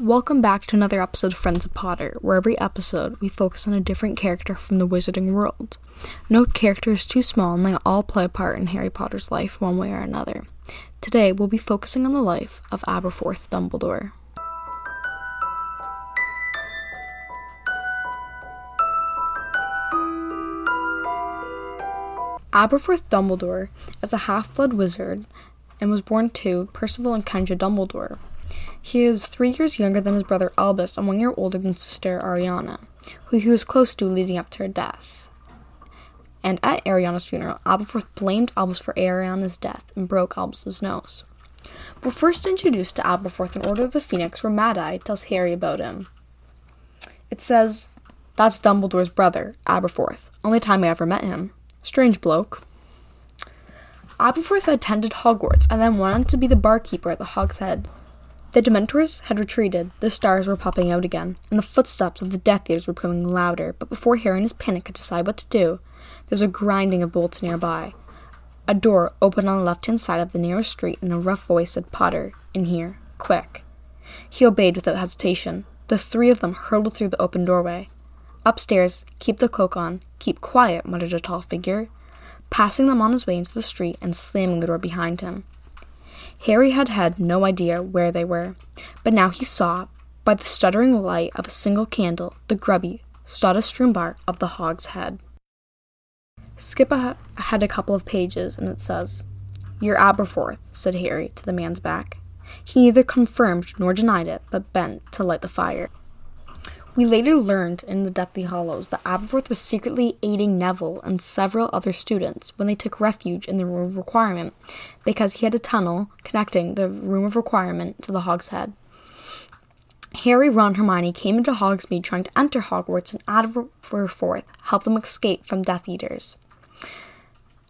Welcome back to another episode of Friends of Potter, where every episode we focus on a different character from the wizarding world. No character is too small and they all play a part in Harry Potter's life one way or another. Today we'll be focusing on the life of Aberforth Dumbledore. Aberforth Dumbledore is a half blood wizard and was born to Percival and Kendra Dumbledore. He is three years younger than his brother Albus and one year older than sister Ariana, who he was close to leading up to her death. And at Ariana's funeral, Aberforth blamed Albus for Ariana's death and broke Albus's nose. We're first introduced to Aberforth in Order of the Phoenix, where Mad Eye tells Harry about him. It says, That's Dumbledore's brother, Aberforth. Only time I ever met him. Strange bloke. Aberforth attended Hogwarts and then went on to be the barkeeper at the Hog's Head. The Dementors had retreated, the stars were popping out again, and the footsteps of the Death Eaters were becoming louder, but before Harry in his panic could decide what to do, there was a grinding of bolts nearby. A door opened on the left hand side of the narrow street, and a rough voice said, Potter, in here, quick. He obeyed without hesitation. The three of them hurtled through the open doorway. Upstairs, keep the cloak on, keep quiet, muttered a tall figure, passing them on his way into the street and slamming the door behind him. Harry had had no idea where they were, but now he saw, by the stuttering light of a single candle, the grubby, sawdust strewn bar of the Hog's Head. Skip ahead a couple of pages, and it says, You're Aberforth, said Harry to the man's back. He neither confirmed nor denied it, but bent to light the fire. We later learned in the Deathly Hallows that Aberforth was secretly aiding Neville and several other students when they took refuge in the Room of Requirement because he had a tunnel connecting the Room of Requirement to the Hog's Head. Harry, Ron, and Hermione came into Hogsmeade trying to enter Hogwarts, and Aberforth helped them escape from Death Eaters.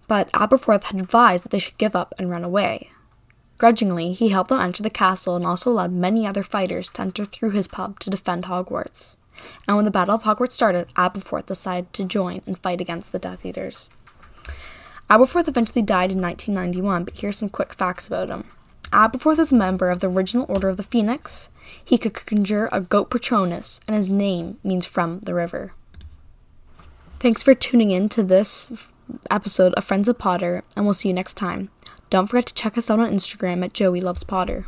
But Aberforth had advised that they should give up and run away. Grudgingly, he helped them enter the castle and also allowed many other fighters to enter through his pub to defend Hogwarts. And when the Battle of Hogwarts started, Aberforth decided to join and fight against the Death Eaters. Aberforth eventually died in 1991, but here's some quick facts about him. Aberforth is a member of the original Order of the Phoenix. He could conjure a goat Patronus, and his name means from the river. Thanks for tuning in to this episode of Friends of Potter, and we'll see you next time. Don't forget to check us out on Instagram at Joey Loves Potter.